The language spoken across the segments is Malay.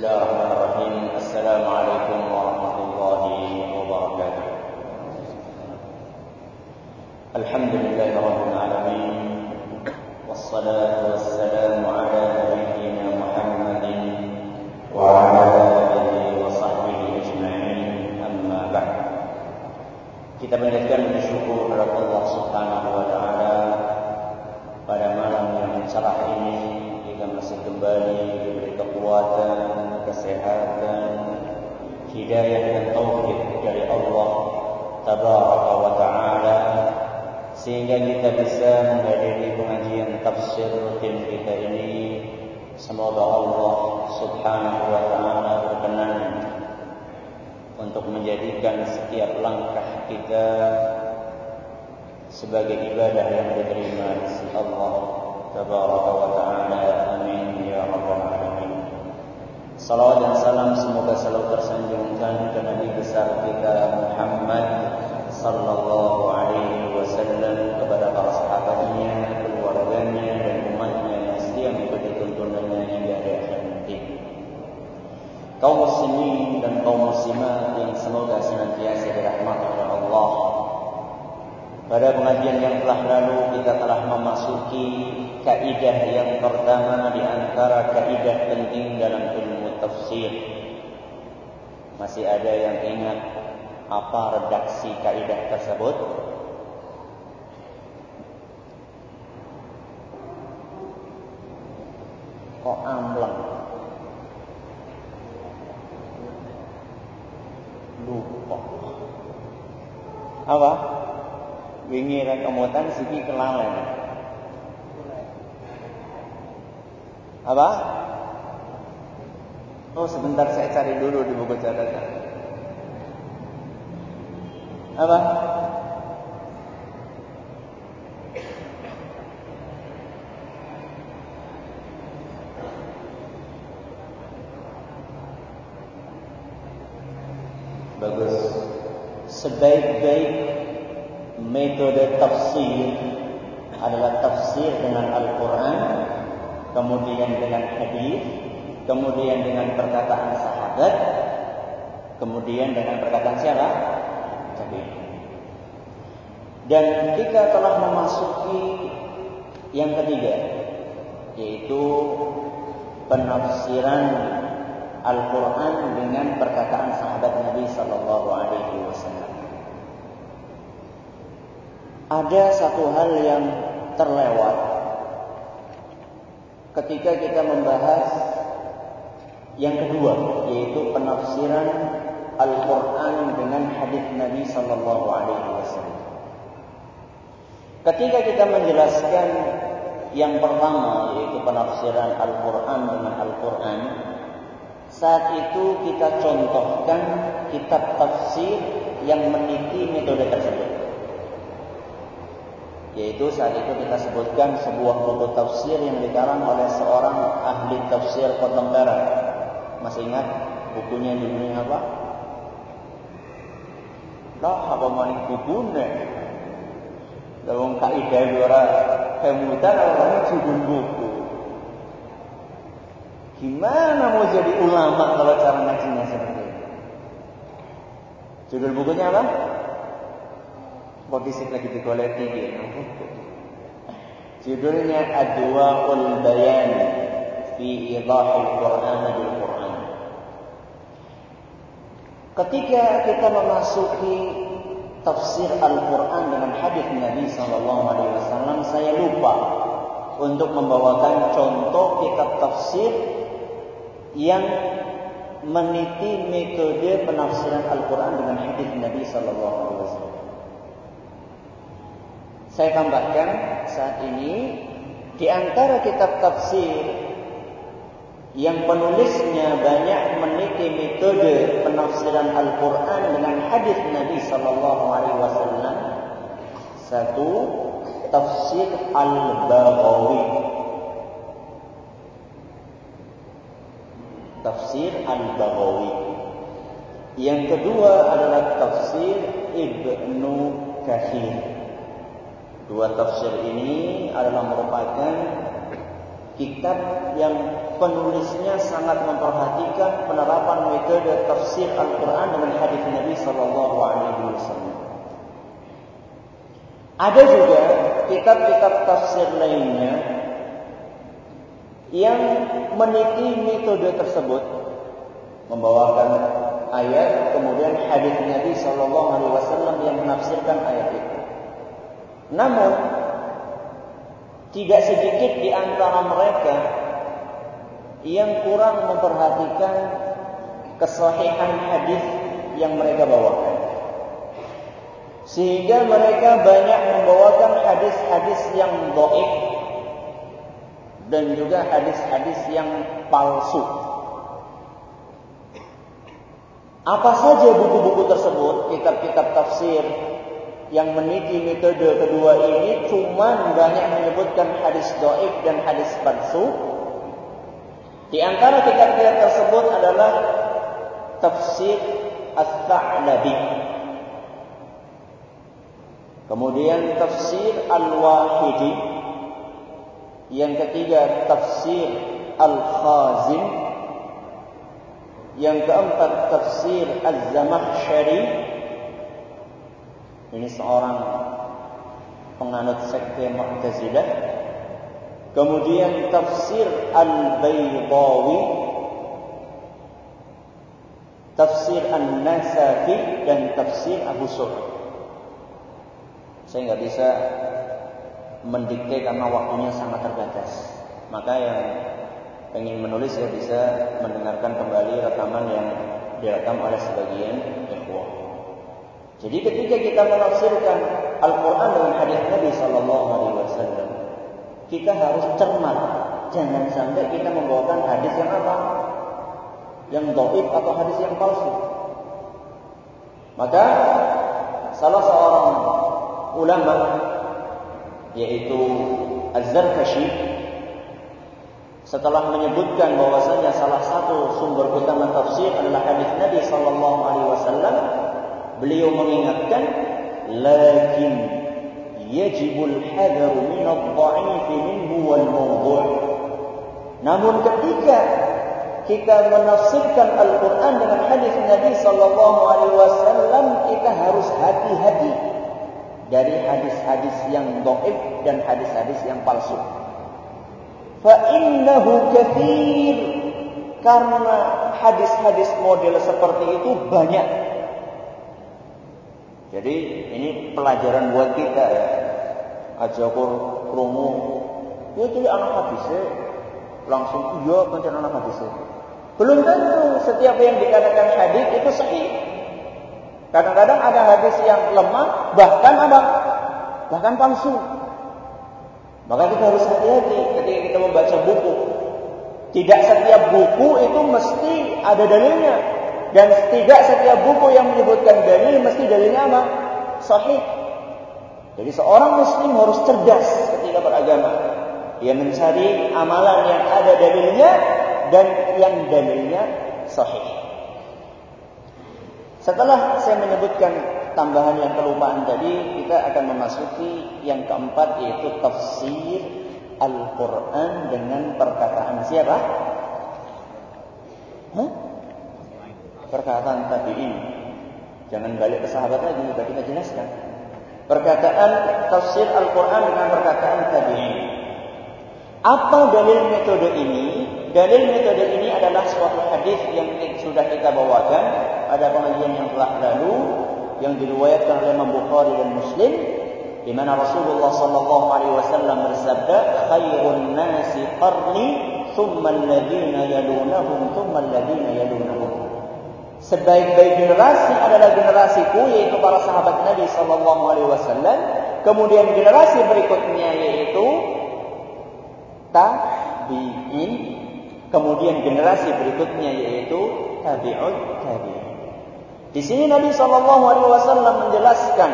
الله الرحمن الرحيم السلام عليكم ورحمة الله وبركاته الحمد لله رب العالمين والصلاة والسلام على نبينا محمد وعلى آله وصحبه أجمعين أما بعد kita panjatkan bersyukur kepada Allah Subhanahu hidayah dan taufik dari Allah Tabaraka wa taala sehingga kita bisa menghadiri pengajian tafsir rutin kita ini. Semoga Allah Subhanahu wa taala berkenan untuk menjadikan setiap langkah kita sebagai ibadah yang diterima di sisi Allah tabaraka wa taala salawat dan salam semoga selalu tersanjungkan ke nabi besar kita Muhammad sallallahu alaihi wasallam kepada para sahabatnya keluarganya dan umatnya yang setia mengikuti tuntunannya hingga akhir nanti kaum muslimin dan kaum muslimat yang semoga senantiasa dirahmati oleh Allah. Pada pengajian yang telah lalu kita telah memasuki kaidah yang pertama di antara kaidah penting dalam ilmu tafsir. Masih ada yang ingat apa redaksi kaidah tersebut? Kok amlang? lupa. Apa? Wingi ra kemutan siki kelalen. Apa? Oh sebentar saya cari dulu di buku catatan. Apa? Bagus. Sebaik-baik metode tafsir adalah tafsir dengan Al-Quran, kemudian dengan hadis, kemudian dengan perkataan sahabat, kemudian dengan perkataan siapa? Tabi. Dan kita telah memasuki yang ketiga, yaitu penafsiran Al-Quran dengan perkataan sahabat Nabi Sallallahu Alaihi Wasallam. Ada satu hal yang terlewat ketika kita membahas yang kedua, yaitu penafsiran Al-Quran dengan hadis Nabi Sallallahu Alaihi Wasallam. Ketika kita menjelaskan yang pertama, yaitu penafsiran Al-Quran dengan Al-Quran, saat itu kita contohkan kitab tafsir yang meniti metode tersebut. Yaitu saat itu kita sebutkan sebuah buku tafsir yang dikarang oleh seorang ahli tafsir darah. Masih ingat bukunya judulnya apa? Lah apa manik bukunya? Dalam kaidah ora kemudian apa judul buku. Gimana mau jadi ulama kalau cara ngajinya seperti ini? Judul bukunya apa? Bagi lagi digoleti gitu. Judulnya Adwaul Bayan fi Idahil Quran bil Quran. Ketika kita memasuki tafsir Al-Quran dengan hadis Nabi Sallallahu Alaihi Wasallam, saya lupa untuk membawakan contoh kitab tafsir yang meniti metode penafsiran Al-Quran dengan hadis Nabi Sallallahu Alaihi Wasallam. Saya tambahkan saat ini di antara kitab tafsir yang penulisnya banyak meniti metode penafsiran Al-Quran dengan hadis Nabi Sallallahu Alaihi Wasallam. Satu, tafsir Al-Baghawi. Tafsir Al-Baghawi. Yang kedua adalah tafsir Ibnu Kathir. Dua tafsir ini adalah merupakan kitab yang penulisnya sangat memperhatikan penerapan metode tafsir Al-Quran dengan hadis Nabi Sallallahu Alaihi Wasallam. Ada juga kitab-kitab tafsir lainnya yang meniti metode tersebut, membawakan ayat kemudian hadis Nabi Sallallahu Alaihi Wasallam yang menafsirkan ayat itu. Namun tidak sedikit di antara mereka yang kurang memperhatikan kesahihan hadis yang mereka bawakan. Sehingga mereka banyak membawakan hadis-hadis yang dhaif dan juga hadis-hadis yang palsu. Apa saja buku-buku tersebut, kitab-kitab tafsir yang meniti metode kedua ini cuma banyak menyebutkan hadis dhaif dan hadis palsu di antara kitab-kitab tersebut adalah tafsir As-Sa'labi. Kemudian tafsir Al-Wahidi. Yang ketiga tafsir Al-Khazin. Yang keempat tafsir Az-Zamakhsyari. Ini seorang penganut sekte Mu'tazilah. Kemudian tafsir Al-Baydawi Tafsir An-Nasafi dan tafsir Abu Sur Saya nggak bisa mendikte karena waktunya sangat terbatas Maka yang ingin menulis saya bisa mendengarkan kembali rekaman yang direkam oleh sebagian ikhwah. Jadi ketika kita menafsirkan Al-Quran dengan hadis Nabi Sallallahu Wasallam, kita harus cermat. Jangan sampai kita membawakan hadis yang apa? Yang doib atau hadis yang palsu. Maka salah seorang ulama yaitu Az-Zarkashi setelah menyebutkan bahwasanya salah satu sumber utama tafsir adalah hadis Nabi sallallahu alaihi wasallam beliau mengingatkan lakin يجب الحذر من الضعيف منه والموضوع namun ketika kita menafsirkan Al-Quran dengan hadis Nabi Sallallahu Alaihi Wasallam kita harus hati-hati dari hadis-hadis yang doib dan hadis-hadis yang palsu. Fa innahu كَثِيرٌ Karena hadis-hadis model seperti itu banyak jadi ini pelajaran buat kita ya. Aja kur kromo. Ya jadi anak hadisnya langsung iya pancen anak hadisnya. Belum tentu setiap yang dikatakan hadis itu sahih. Kadang-kadang ada hadis yang lemah, bahkan apa? Bahkan palsu. Maka kita harus hati-hati ketika kita membaca buku. Tidak setiap buku itu mesti ada dalilnya. Dan tidak setiap buku yang menyebutkan dalil mesti dalilnya apa? Sahih. Jadi seorang muslim harus cerdas ketika beragama. Dia mencari amalan yang ada dalilnya dan yang dalilnya sahih. Setelah saya menyebutkan tambahan yang kelupaan tadi, kita akan memasuki yang keempat yaitu tafsir Al-Quran dengan perkataan siapa? Hah? Perkataan tabi'in. Jangan balik ke sahabat lagi, sudah kita jelaskan. Perkataan tafsir Al-Quran dengan perkataan tabi'in. Apa dalil metode ini? Dalil metode ini adalah suatu hadis yang sudah kita bawakan pada pengajian yang telah lalu yang diriwayatkan oleh Imam Bukhari dan Muslim di mana Rasulullah sallallahu alaihi wasallam bersabda khairun nasi qarni thumma alladhina yalunahum thumma alladhina yalunahum sebaik-baik generasi adalah generasiku yaitu para sahabat Nabi sallallahu alaihi wasallam. Kemudian generasi berikutnya yaitu tabi'in. Kemudian generasi berikutnya yaitu tabi'ut tabi'in. Di sini Nabi sallallahu alaihi wasallam menjelaskan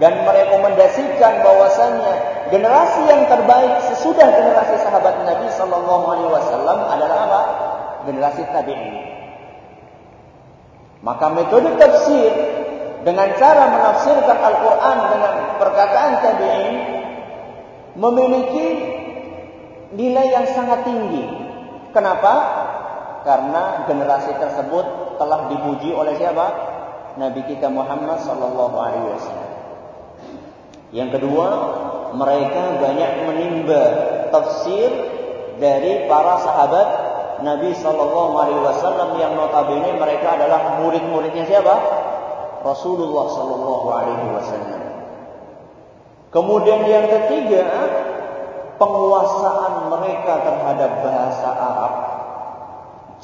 dan merekomendasikan bahwasanya generasi yang terbaik sesudah generasi sahabat Nabi sallallahu alaihi wasallam adalah apa? Generasi tabi'in maka metode tafsir dengan cara menafsirkan Al-Quran dengan perkataan tabi'in memiliki nilai yang sangat tinggi. Kenapa? Karena generasi tersebut telah dipuji oleh siapa? Nabi kita Muhammad sallallahu alaihi wasallam. Yang kedua, mereka banyak menimba tafsir dari para sahabat Nabi sallallahu alaihi wasallam yang notabene mereka adalah murid-muridnya siapa? Rasulullah sallallahu alaihi wasallam. Kemudian yang ketiga, penguasaan mereka terhadap bahasa Arab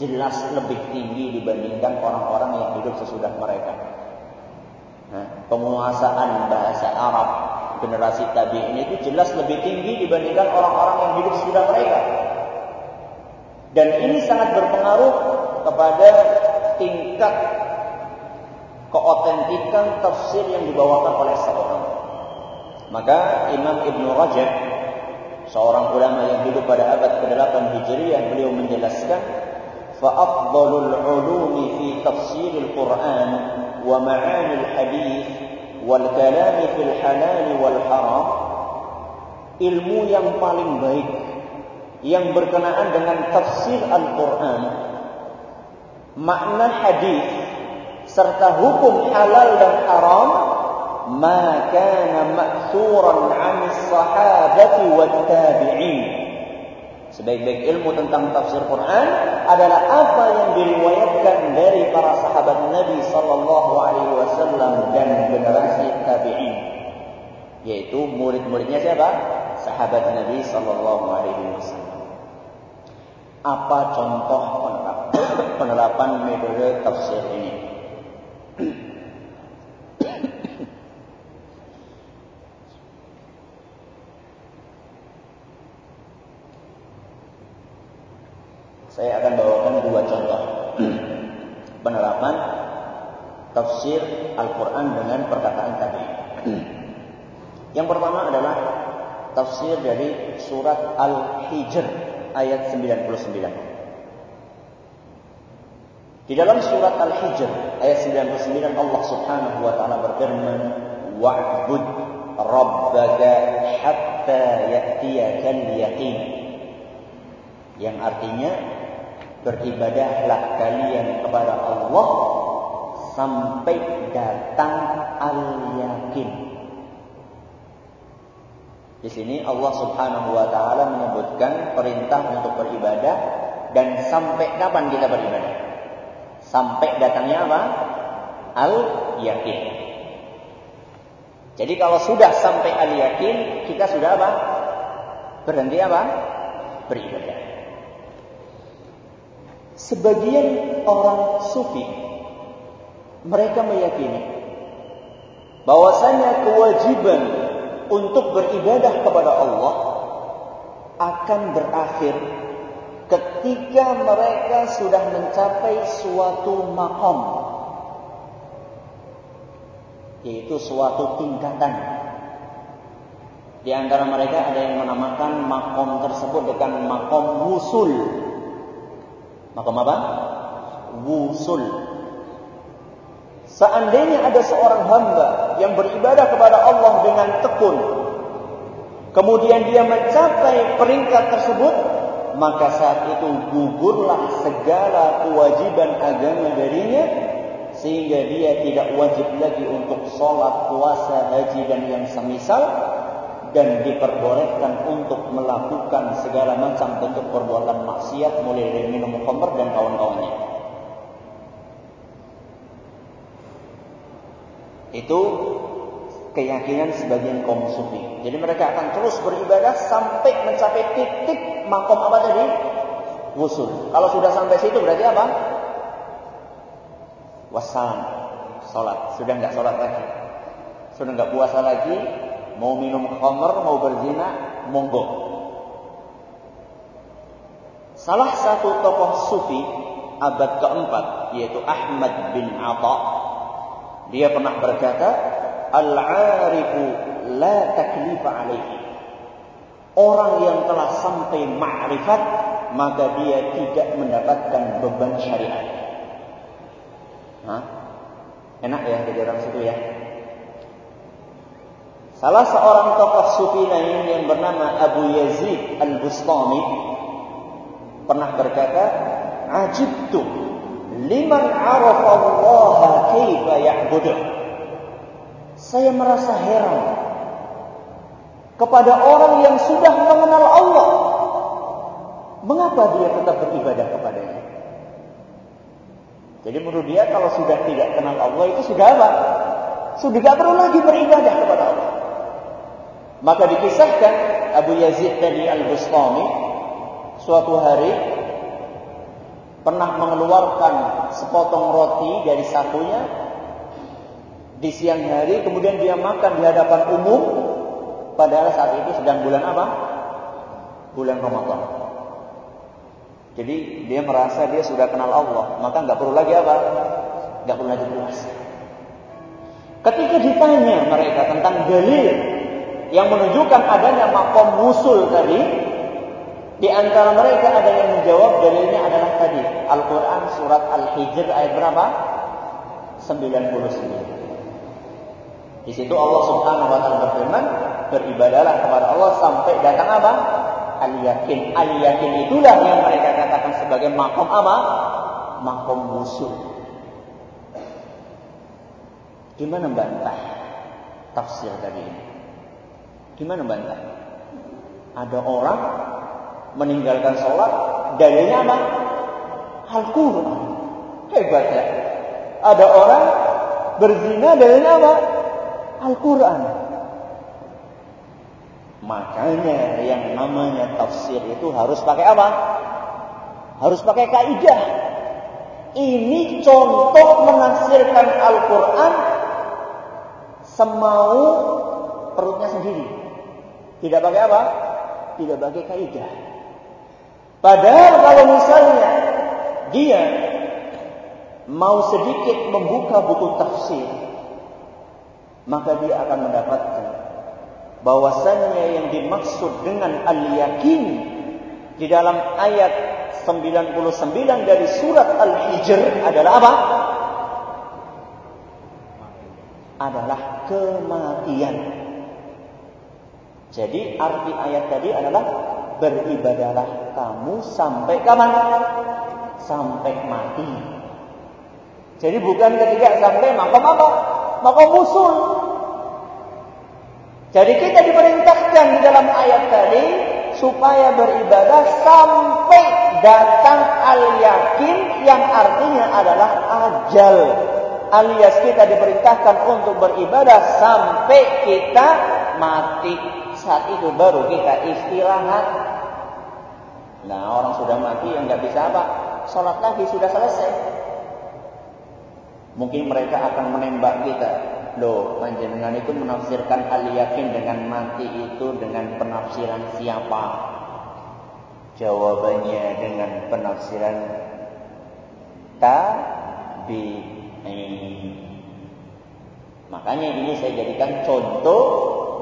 jelas lebih tinggi dibandingkan orang-orang yang hidup sesudah mereka. Nah, penguasaan bahasa Arab generasi tabi'in itu jelas lebih tinggi dibandingkan orang-orang yang hidup sesudah mereka. Dan ini sangat berpengaruh kepada tingkat keotentikan tafsir yang dibawakan oleh seorang. Maka Imam Ibn Rajab seorang ulama yang hidup pada abad ke-8 Hijriah beliau menjelaskan tafsir al-Quran wa ma'ani al-hadith wal kalam fil halal wal haram ilmu yang paling baik yang berkenaan dengan tafsir Al-Quran makna hadis serta hukum halal dan haram ma kana ma'thuran 'an as-sahabati wat tabi'in. Sebaik-baik ilmu tentang tafsir Quran adalah apa yang diriwayatkan dari para sahabat Nabi sallallahu alaihi wasallam dan generasi tabi'in yaitu murid-muridnya siapa? Sahabat Nabi sallallahu alaihi wasallam. Apa contoh penerapan metode tafsir ini? Saya akan bawakan dua contoh. Penerapan tafsir Al-Quran dengan perkataan tadi. Yang pertama adalah tafsir dari surat Al-Hijr ayat 99. Di dalam surat Al-Hijr ayat 99 Allah Subhanahu wa taala berfirman, "Wa'bud rabbaka hatta ya'tiyakal yaqin." Yang artinya beribadahlah kalian kepada Allah sampai datang al-yakin. Di sini Allah Subhanahu wa taala menyebutkan perintah untuk beribadah dan sampai kapan kita beribadah? Sampai datangnya apa? Al-yakin. Jadi kalau sudah sampai al-yakin, kita sudah apa? Berhenti apa? Beribadah. Sebagian orang sufi mereka meyakini bahwasanya kewajiban untuk beribadah kepada Allah akan berakhir ketika mereka sudah mencapai suatu makom yaitu suatu tingkatan di antara mereka ada yang menamakan makom tersebut dengan makom wusul Makom apa? Wusul. Seandainya ada seorang hamba yang beribadah kepada Allah dengan tekun, kemudian dia mencapai peringkat tersebut, maka saat itu gugurlah segala kewajiban agama darinya, sehingga dia tidak wajib lagi untuk sholat, puasa, haji dan yang semisal, dan diperbolehkan untuk melakukan segala macam bentuk perbuatan maksiat mulai dari minum khamr dan kawan-kawannya. Itu keyakinan sebagian kaum sufi. Jadi mereka akan terus beribadah sampai mencapai titik makom apa tadi? Wusul. Kalau sudah sampai situ berarti apa? Wassalam. Salat. Sudah enggak salat lagi. Sudah enggak puasa lagi, mau minum khamr, mau berzina, monggo. Salah satu tokoh sufi abad keempat yaitu Ahmad bin Atha dia pernah berkata al-arifu la taklifa alaihi orang yang telah sampai ma'rifat maka dia tidak mendapatkan beban syariat. Hah? enak ya jadi orang situ ya? Salah seorang tokoh sufi lain yang bernama Abu Yazid Al-Bustami pernah berkata, "Ajibtu liman arafa Allah kaifa ya'budu." Saya merasa heran kepada orang yang sudah mengenal Allah. Mengapa dia tetap beribadah kepadanya? Jadi menurut dia kalau sudah tidak kenal Allah itu sudah apa? Sudah tidak perlu lagi beribadah kepada Allah. Maka dikisahkan Abu Yazid tadi Al-Bustami suatu hari pernah mengeluarkan sepotong roti dari sakunya di siang hari kemudian dia makan di hadapan umum padahal saat itu sedang bulan apa? Bulan Ramadan. Jadi dia merasa dia sudah kenal Allah, maka nggak perlu lagi apa? Nggak perlu lagi puasa. Ketika ditanya mereka tentang dalil yang menunjukkan adanya makom musul tadi, di antara mereka ada yang menjawab dalilnya adalah tadi Al-Quran surat Al-Hijr ayat berapa? 99. Di situ Allah Subhanahu wa taala berfirman, beribadalah kepada Allah sampai datang apa? Al-yakin. Al-yakin itulah yang mereka katakan sebagai makom apa? Makom musul. Gimana bantah tafsir tadi ini? Gimana bantah? Ada orang meninggalkan sholat, dalilnya apa? Al-Quran. Hebat ya. Ada orang berzina, dalilnya apa? Al-Quran. Makanya yang namanya tafsir itu harus pakai apa? Harus pakai kaidah. Ini contoh menafsirkan Al-Quran semau perutnya sendiri. Tidak pakai apa? Tidak pakai kaidah. Padahal kalau misalnya dia mau sedikit membuka buku tafsir, maka dia akan mendapatkan bahwasannya yang dimaksud dengan al-yakin di dalam ayat 99 dari surat Al-Hijr adalah apa? Adalah kematian. Jadi arti ayat tadi adalah beribadalah kamu sampai kapan? Sampai mati. Jadi bukan ketika sampai makom apa? Makom musul. Jadi kita diperintahkan di dalam ayat tadi supaya beribadah sampai datang al-yakin yang artinya adalah ajal. Alias kita diperintahkan untuk beribadah sampai kita mati. Saat itu baru kita istirahat. Nah orang sudah mati yang nggak bisa apa? Sholat lagi sudah selesai. Mungkin mereka akan menembak kita. Loh, panjenengan itu menafsirkan al-yakin dengan mati itu dengan penafsiran siapa? Jawabannya dengan penafsiran tabi'in. Makanya ini saya jadikan contoh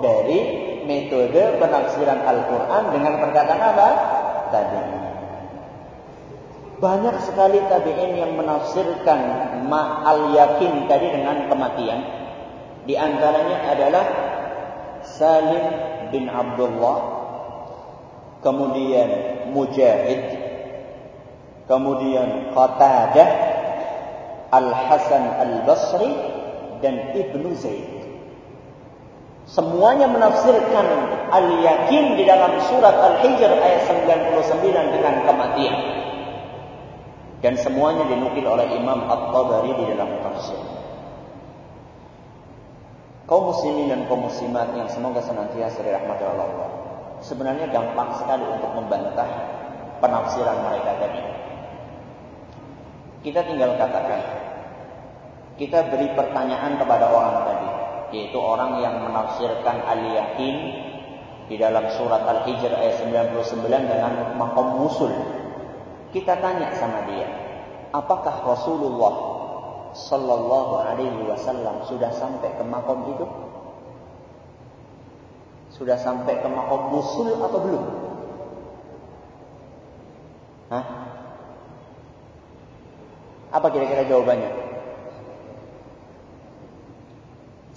dari metode penafsiran Al-Quran dengan perkataan apa? Tabi'in. Banyak sekali tabi'in yang menafsirkan ma'al yakin tadi dengan kematian. Di antaranya adalah Salim bin Abdullah, kemudian Mujahid, kemudian Qatadah, Al-Hasan Al-Basri dan Ibnu Zaid. Semuanya menafsirkan al-yakin di dalam surat Al-Hijr ayat 99 dengan kematian. Dan semuanya dinukil oleh Imam At-Tabari di dalam tafsir kaum muslimin dan kaum muslimat yang semoga senantiasa dirahmati Allah. Sebenarnya gampang sekali untuk membantah penafsiran mereka tadi. Kita tinggal katakan, kita beri pertanyaan kepada orang tadi, yaitu orang yang menafsirkan al-yakin di dalam surat Al-Hijr ayat 99 dengan makom musul. Kita tanya sama dia, apakah Rasulullah Sallallahu Alaihi Wasallam sudah sampai ke makom itu? Sudah sampai ke makom musul atau belum? Hah? Apa kira-kira jawabannya?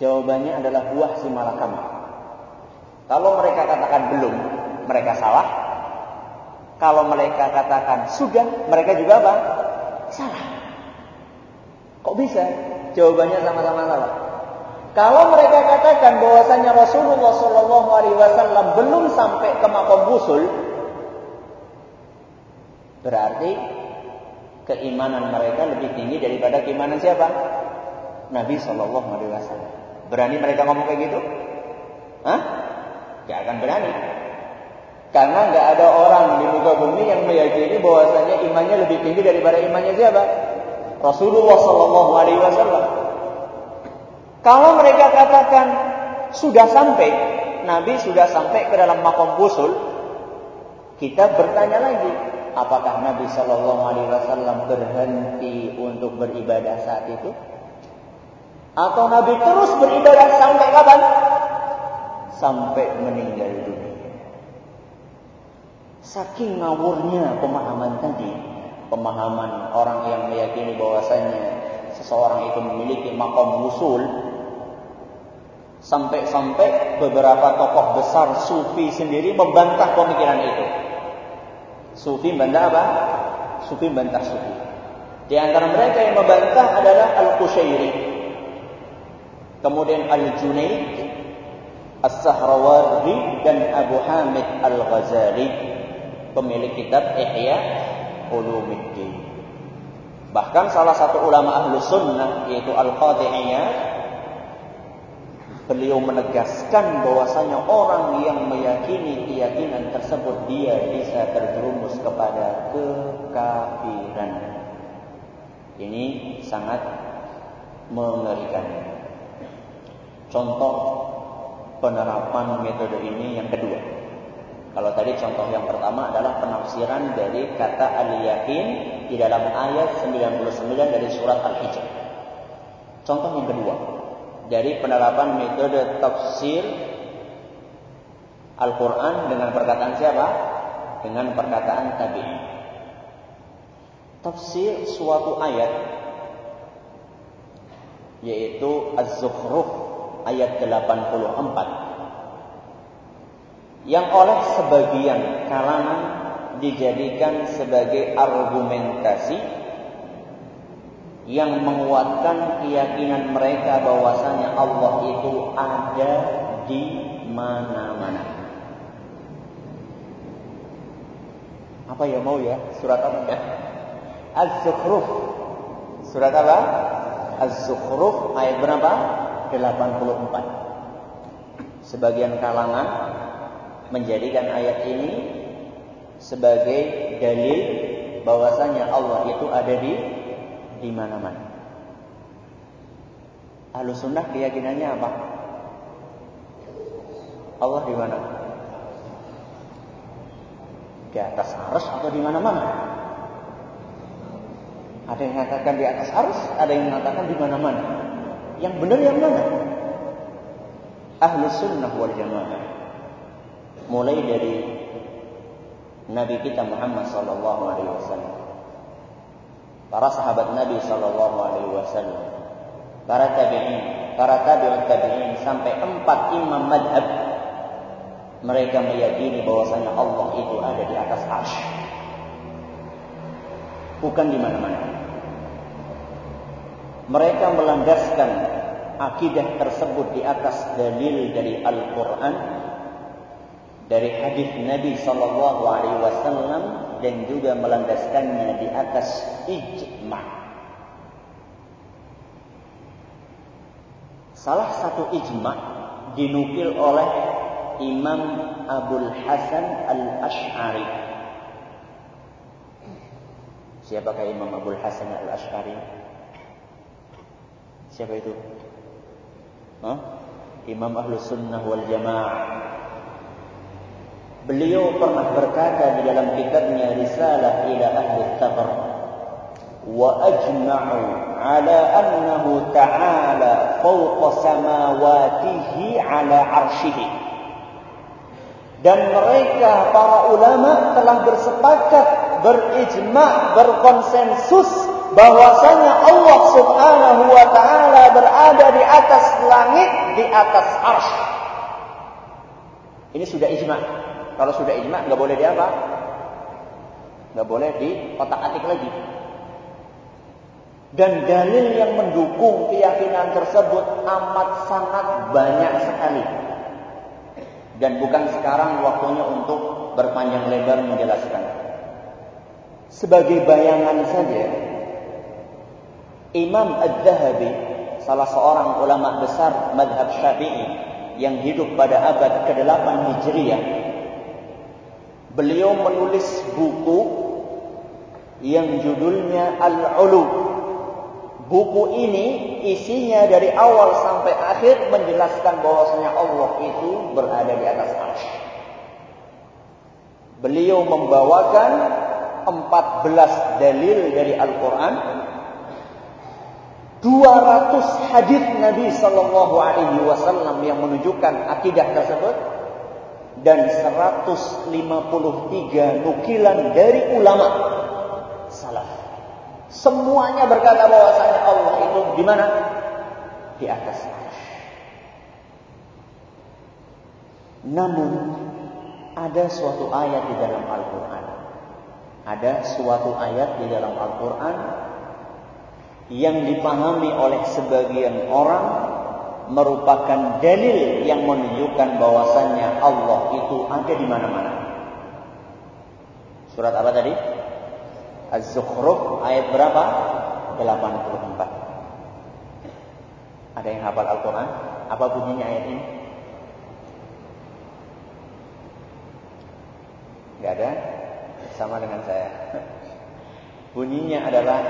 Jawabannya adalah buah si malakam. Kalau mereka katakan belum, mereka salah. Kalau mereka katakan sudah, mereka juga apa? Salah. Kok bisa? Jawabannya sama-sama salah. Kalau mereka katakan bahwasanya Rasulullah Shallallahu Alaihi Wasallam belum sampai ke makom usul, berarti keimanan mereka lebih tinggi daripada keimanan siapa? Nabi Shallallahu Alaihi Wasallam. Berani mereka ngomong kayak gitu? Hah? Gak akan berani. Karena nggak ada orang di muka bumi yang meyakini bahwasanya imannya lebih tinggi daripada imannya siapa? Rasulullah Shallallahu Alaihi Wasallam. Kalau mereka katakan sudah sampai, Nabi sudah sampai ke dalam makom usul, kita bertanya lagi, apakah Nabi Shallallahu Alaihi Wasallam berhenti untuk beribadah saat itu? Atau Nabi terus beribadah sampai kapan? Sampai meninggal dunia. Saking ngawurnya pemahaman tadi, pemahaman orang yang meyakini bahwasanya seseorang itu memiliki makom usul, sampai-sampai beberapa tokoh besar sufi sendiri membantah pemikiran itu. Sufi membantah apa? Sufi membantah sufi. Di antara mereka yang membantah adalah Al-Qushairi. Kemudian Al-Junaid, As-Sahrawardi dan Abu Hamid Al-Ghazali, pemilik kitab Ihya Ulumuddin. Bahkan salah satu ulama ahlu sunnah yaitu Al-Qadi'iyah Beliau menegaskan bahwasanya orang yang meyakini keyakinan tersebut dia bisa terjerumus kepada kekafiran. Ini sangat mengerikan. Contoh penerapan metode ini yang kedua. Kalau tadi contoh yang pertama adalah penafsiran dari kata al-yakin di dalam ayat 99 dari surat Al-Hijr. Contoh yang kedua, dari penerapan metode tafsir Al-Quran dengan perkataan siapa? Dengan perkataan tabi'in. Tafsir suatu ayat yaitu Az-Zukhruf ayat 84 yang oleh sebagian kalangan dijadikan sebagai argumentasi yang menguatkan keyakinan mereka bahwasanya Allah itu ada di mana-mana. Apa ya mau ya? Surat apa ya? Az-Zukhruf. Surat apa? Az-Zukhruf ayat berapa? 84. Sebagian kalangan menjadikan ayat ini sebagai dalil bahwasanya Allah itu ada di di mana-mana. Ahlu sunnah keyakinannya apa? Allah di mana? Di atas arus atau di mana-mana? Ada yang mengatakan di atas arus, ada yang mengatakan di mana-mana. Yang benar yang mana? Ahlu sunnah wal jamaah. Mulai dari Nabi kita Muhammad sallallahu alaihi wasallam para sahabat Nabi Shallallahu Alaihi Wasallam, para tabiin, para tabiut tabiin sampai empat imam madhab mereka meyakini bahwasanya Allah itu ada di atas arsy, bukan di mana-mana. Mereka melandaskan akidah tersebut di atas dalil dari Al-Quran, dari hadis Nabi Shallallahu Alaihi Wasallam dan juga melandaskannya di atas ijma. Salah satu ijma dinukil oleh Imam Abdul Hasan Al-Ash'ari. Siapakah Imam Abdul Hasan Al-Ash'ari? Siapa itu? Huh? Imam Ahlus Sunnah wal Jamaah Beliau pernah berkata di dalam kitabnya Risalah ila Ahli Taghr wa ajma'u ala annahu ta'ala fawqa samawatihi ala arshihi dan mereka para ulama telah bersepakat berijma berkonsensus bahwasanya Allah Subhanahu wa taala berada di atas langit di atas arsy ini sudah ijma' Kalau sudah ijma nggak boleh diapa? Nggak boleh di otak-atik lagi. Dan dalil yang mendukung keyakinan tersebut amat sangat banyak sekali. Dan bukan sekarang waktunya untuk berpanjang lebar menjelaskan. Sebagai bayangan saja, Imam Ad-Zahabi, salah seorang ulama besar madhab syafi'i yang hidup pada abad ke-8 Hijriah, beliau menulis buku yang judulnya Al-Ulu Buku ini isinya dari awal sampai akhir menjelaskan bahwasanya Allah itu berada di atas arsy. Beliau membawakan 14 dalil dari Al-Quran, 200 hadis Nabi Sallallahu Alaihi Wasallam yang menunjukkan akidah tersebut, dan 153 nukilan dari ulama salaf. Semuanya berkata bahwasanya Allah itu di mana? Di atas. Namun ada suatu ayat di dalam Al-Qur'an. Ada suatu ayat di dalam Al-Qur'an yang dipahami oleh sebagian orang merupakan dalil yang menunjukkan bahwasannya Allah itu ada di mana-mana. Surat apa tadi? Az-Zukhruf ayat berapa? 84. Ada yang hafal Al-Quran? Apa bunyinya ayat ini? Gak ada? Sama dengan saya. Bunyinya adalah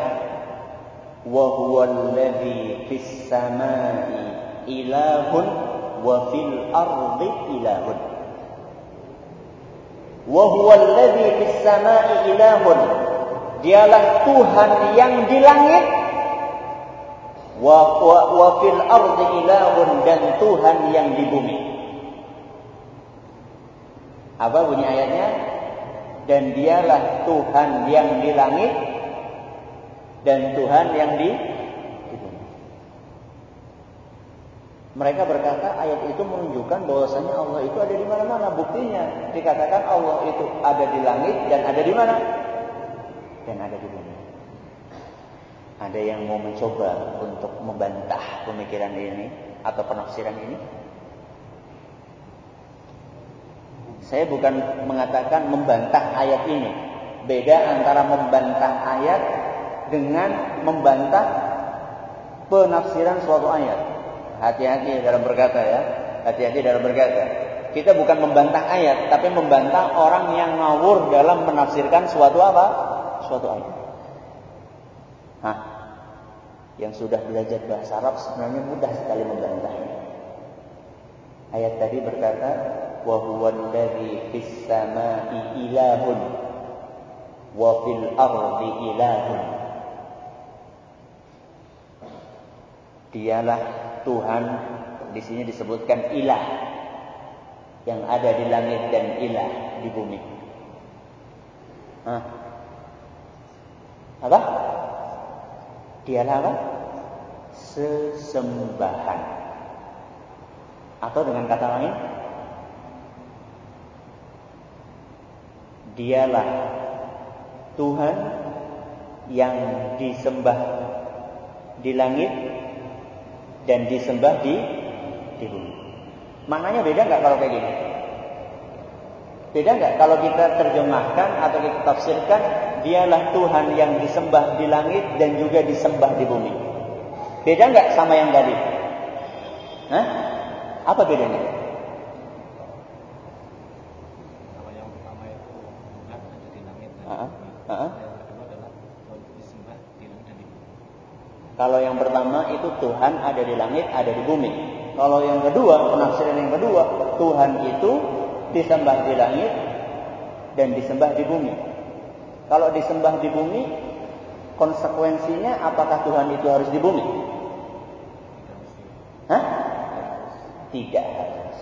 fis samai ilahun wa fil ardi ilahun. Wa huwal ladzi fis samai ilahun Dialah Tuhan yang di langit wa wa, wa fil ardi ilahun dan Tuhan yang di bumi. Apa bunyi ayatnya? Dan dialah Tuhan yang di langit dan Tuhan yang di. Mereka berkata ayat itu menunjukkan bahwasanya Allah itu ada di mana-mana. Buktinya dikatakan Allah itu ada di langit dan ada di mana? dan ada di bumi. Ada yang mau mencoba untuk membantah pemikiran ini atau penafsiran ini? Saya bukan mengatakan membantah ayat ini. Beda antara membantah ayat dengan membantah penafsiran suatu ayat. Hati-hati dalam berkata ya. Hati-hati dalam berkata. Kita bukan membantah ayat, tapi membantah orang yang ngawur dalam menafsirkan suatu apa? suatu ayat. Hah? Yang sudah belajar bahasa Arab sebenarnya mudah sekali membantahnya. Ayat tadi berkata, "Wa huwa alladhi fis samai ilahun wa fil ardi ilahun." Dialah Tuhan di sini disebutkan ilah yang ada di langit dan ilah di bumi. Hah? apa? Dialah apa? Sesembahan. Atau dengan kata lain, dialah Tuhan yang disembah di langit dan disembah di di bumi. Maknanya beda nggak kalau kayak gini? Beda nggak kalau kita terjemahkan atau kita tafsirkan dialah Tuhan yang disembah di langit dan juga disembah di bumi. Beda nggak sama yang tadi? Hah? Apa bedanya? Kalau yang pertama itu Tuhan ada di langit dan uh -huh. Uh -huh. Yang kedua adalah disembah di langit dan di bumi. Kalau yang pertama itu Tuhan ada di langit, ada di bumi. Kalau yang kedua, penafsiran yang kedua, Tuhan itu disembah di langit dan disembah di bumi. Kalau disembah di bumi, konsekuensinya apakah Tuhan itu harus di bumi? Hah? Tidak harus.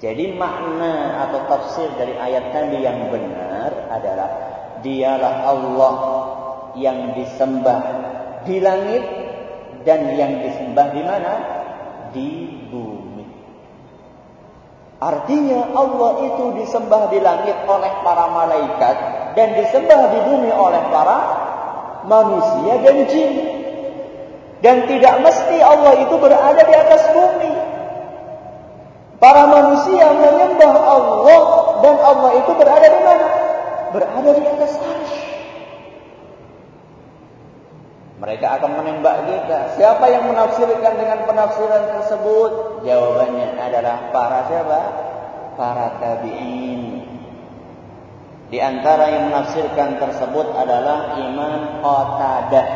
Jadi makna atau tafsir dari ayat tadi yang benar adalah dialah Allah yang disembah di langit dan yang disembah di mana? Di bumi. Artinya Allah itu disembah di langit oleh para malaikat dan disembah di bumi oleh para manusia dan jin. Dan tidak mesti Allah itu berada di atas bumi. Para manusia menyembah Allah dan Allah itu berada di mana? Berada di atas arsh. Mereka akan menembak kita. Siapa yang menafsirkan dengan penafsiran tersebut? Jawabannya adalah para siapa? Para tabi'in. Di antara yang menafsirkan tersebut adalah Imam Qatadah.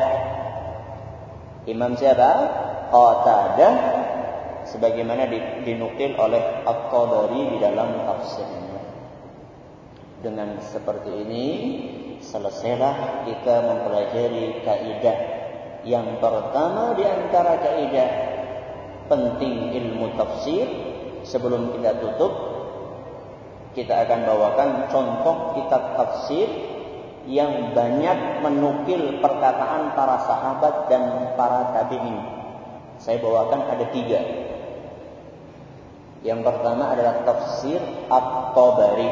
Imam siapa? Qatadah sebagaimana dinukil oleh At-Tabari di dalam tafsirnya. Dengan seperti ini selesailah kita mempelajari kaidah yang pertama di antara kaidah penting ilmu tafsir sebelum kita tutup kita akan bawakan contoh kitab tafsir yang banyak menukil perkataan para sahabat dan para tabi'in. Saya bawakan ada tiga. Yang pertama adalah tafsir At-Tabari.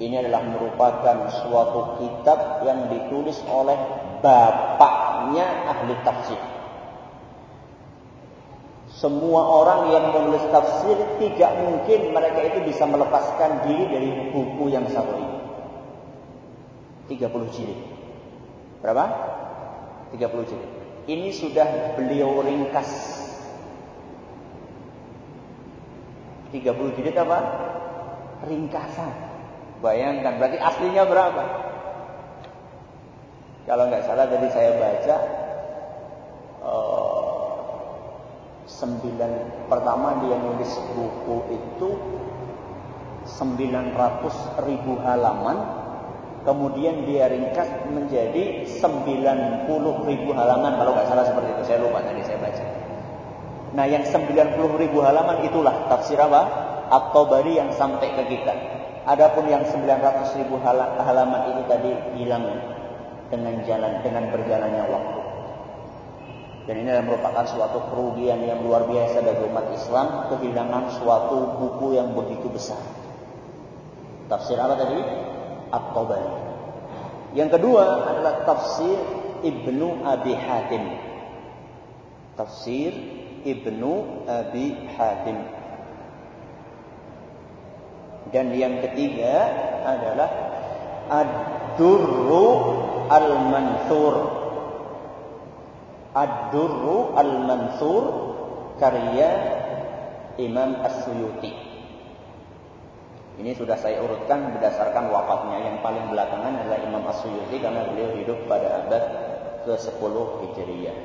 Ini adalah merupakan suatu kitab yang ditulis oleh bapaknya ahli tafsir. Semua orang yang menulis tafsir tidak mungkin mereka itu bisa melepaskan diri dari buku yang satu ini. 30 jilid. Berapa? 30 jilid. Ini sudah beliau ringkas. 30 jilid apa? Ringkasan. Bayangkan, berarti aslinya berapa? Kalau nggak salah tadi saya baca uh, sembilan pertama dia nulis buku itu 900 ribu halaman kemudian dia ringkas menjadi 90 ribu halaman kalau nggak salah seperti itu saya lupa tadi saya baca. Nah yang 90 ribu halaman itulah tafsir apa? At-Tabari yang sampai ke kita. Adapun yang 900 ribu halaman itu tadi hilang dengan jalan dengan berjalannya waktu. Dan ini adalah merupakan suatu kerugian yang luar biasa bagi umat Islam kehilangan suatu buku yang begitu besar. Tafsir apa tadi? At-Tabari. Yang kedua adalah tafsir Ibnu Abi Hatim. Tafsir Ibnu Abi Hatim. Dan yang ketiga adalah Ad-Durru Al-Mansur. Ad-Durru Al-Mansur karya Imam As-Suyuti. Ini sudah saya urutkan berdasarkan wafatnya. Yang paling belakangan adalah Imam As-Suyuti karena beliau hidup pada abad ke-10 Hijriah.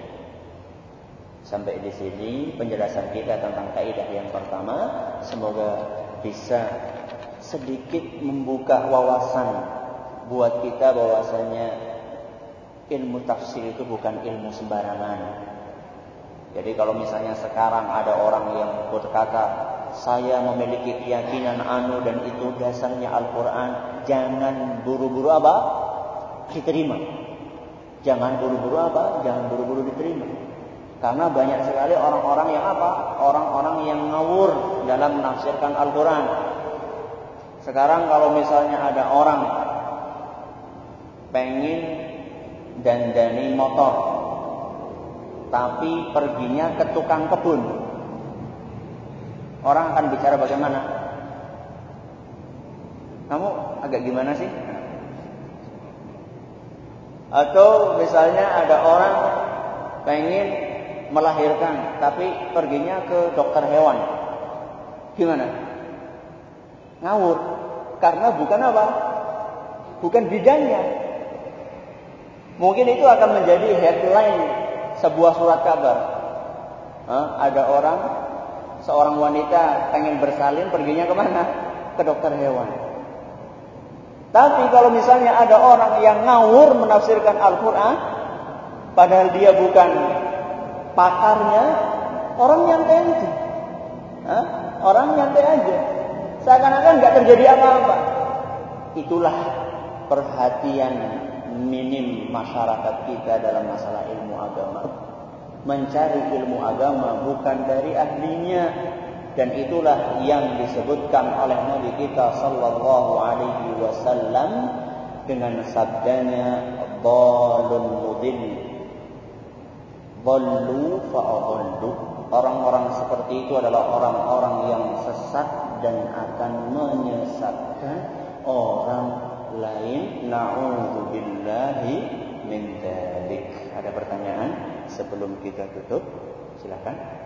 Sampai di sini penjelasan kita tentang kaidah yang pertama. Semoga bisa sedikit membuka wawasan buat kita bahwasanya ilmu tafsir itu bukan ilmu sembarangan. Jadi kalau misalnya sekarang ada orang yang berkata saya memiliki keyakinan anu dan itu dasarnya Al-Quran, jangan buru-buru apa? Diterima. Jangan buru-buru apa? Jangan buru-buru diterima. Karena banyak sekali orang-orang yang apa? Orang-orang yang ngawur dalam menafsirkan Al-Quran. Sekarang kalau misalnya ada orang pengen dandani motor, tapi perginya ke tukang kebun, orang akan bicara bagaimana? Kamu agak gimana sih? Atau misalnya ada orang pengen melahirkan, tapi perginya ke dokter hewan, gimana? Ngawur. Karena bukan apa? Bukan bidangnya. Mungkin itu akan menjadi headline sebuah surat kabar. Hah? Ada orang, seorang wanita pengen bersalin, perginya ke mana? Ke dokter hewan. Tapi kalau misalnya ada orang yang ngawur menafsirkan Al-Quran, padahal dia bukan pakarnya, orang nyantai aja. Hah? Orang nyantai aja. Seakan-akan nggak terjadi apa-apa. Itulah perhatian minim masyarakat kita dalam masalah ilmu agama. Mencari ilmu agama bukan dari ahlinya, dan itulah yang disebutkan oleh Nabi kita sallallahu alaihi wasallam dengan sabdanya dalun mudin dallu fa'adallu orang-orang seperti itu adalah orang-orang yang sesat dan akan menyesatkan orang lain na'udzubillahi min dzalik ada pertanyaan sebelum kita tutup? Silakan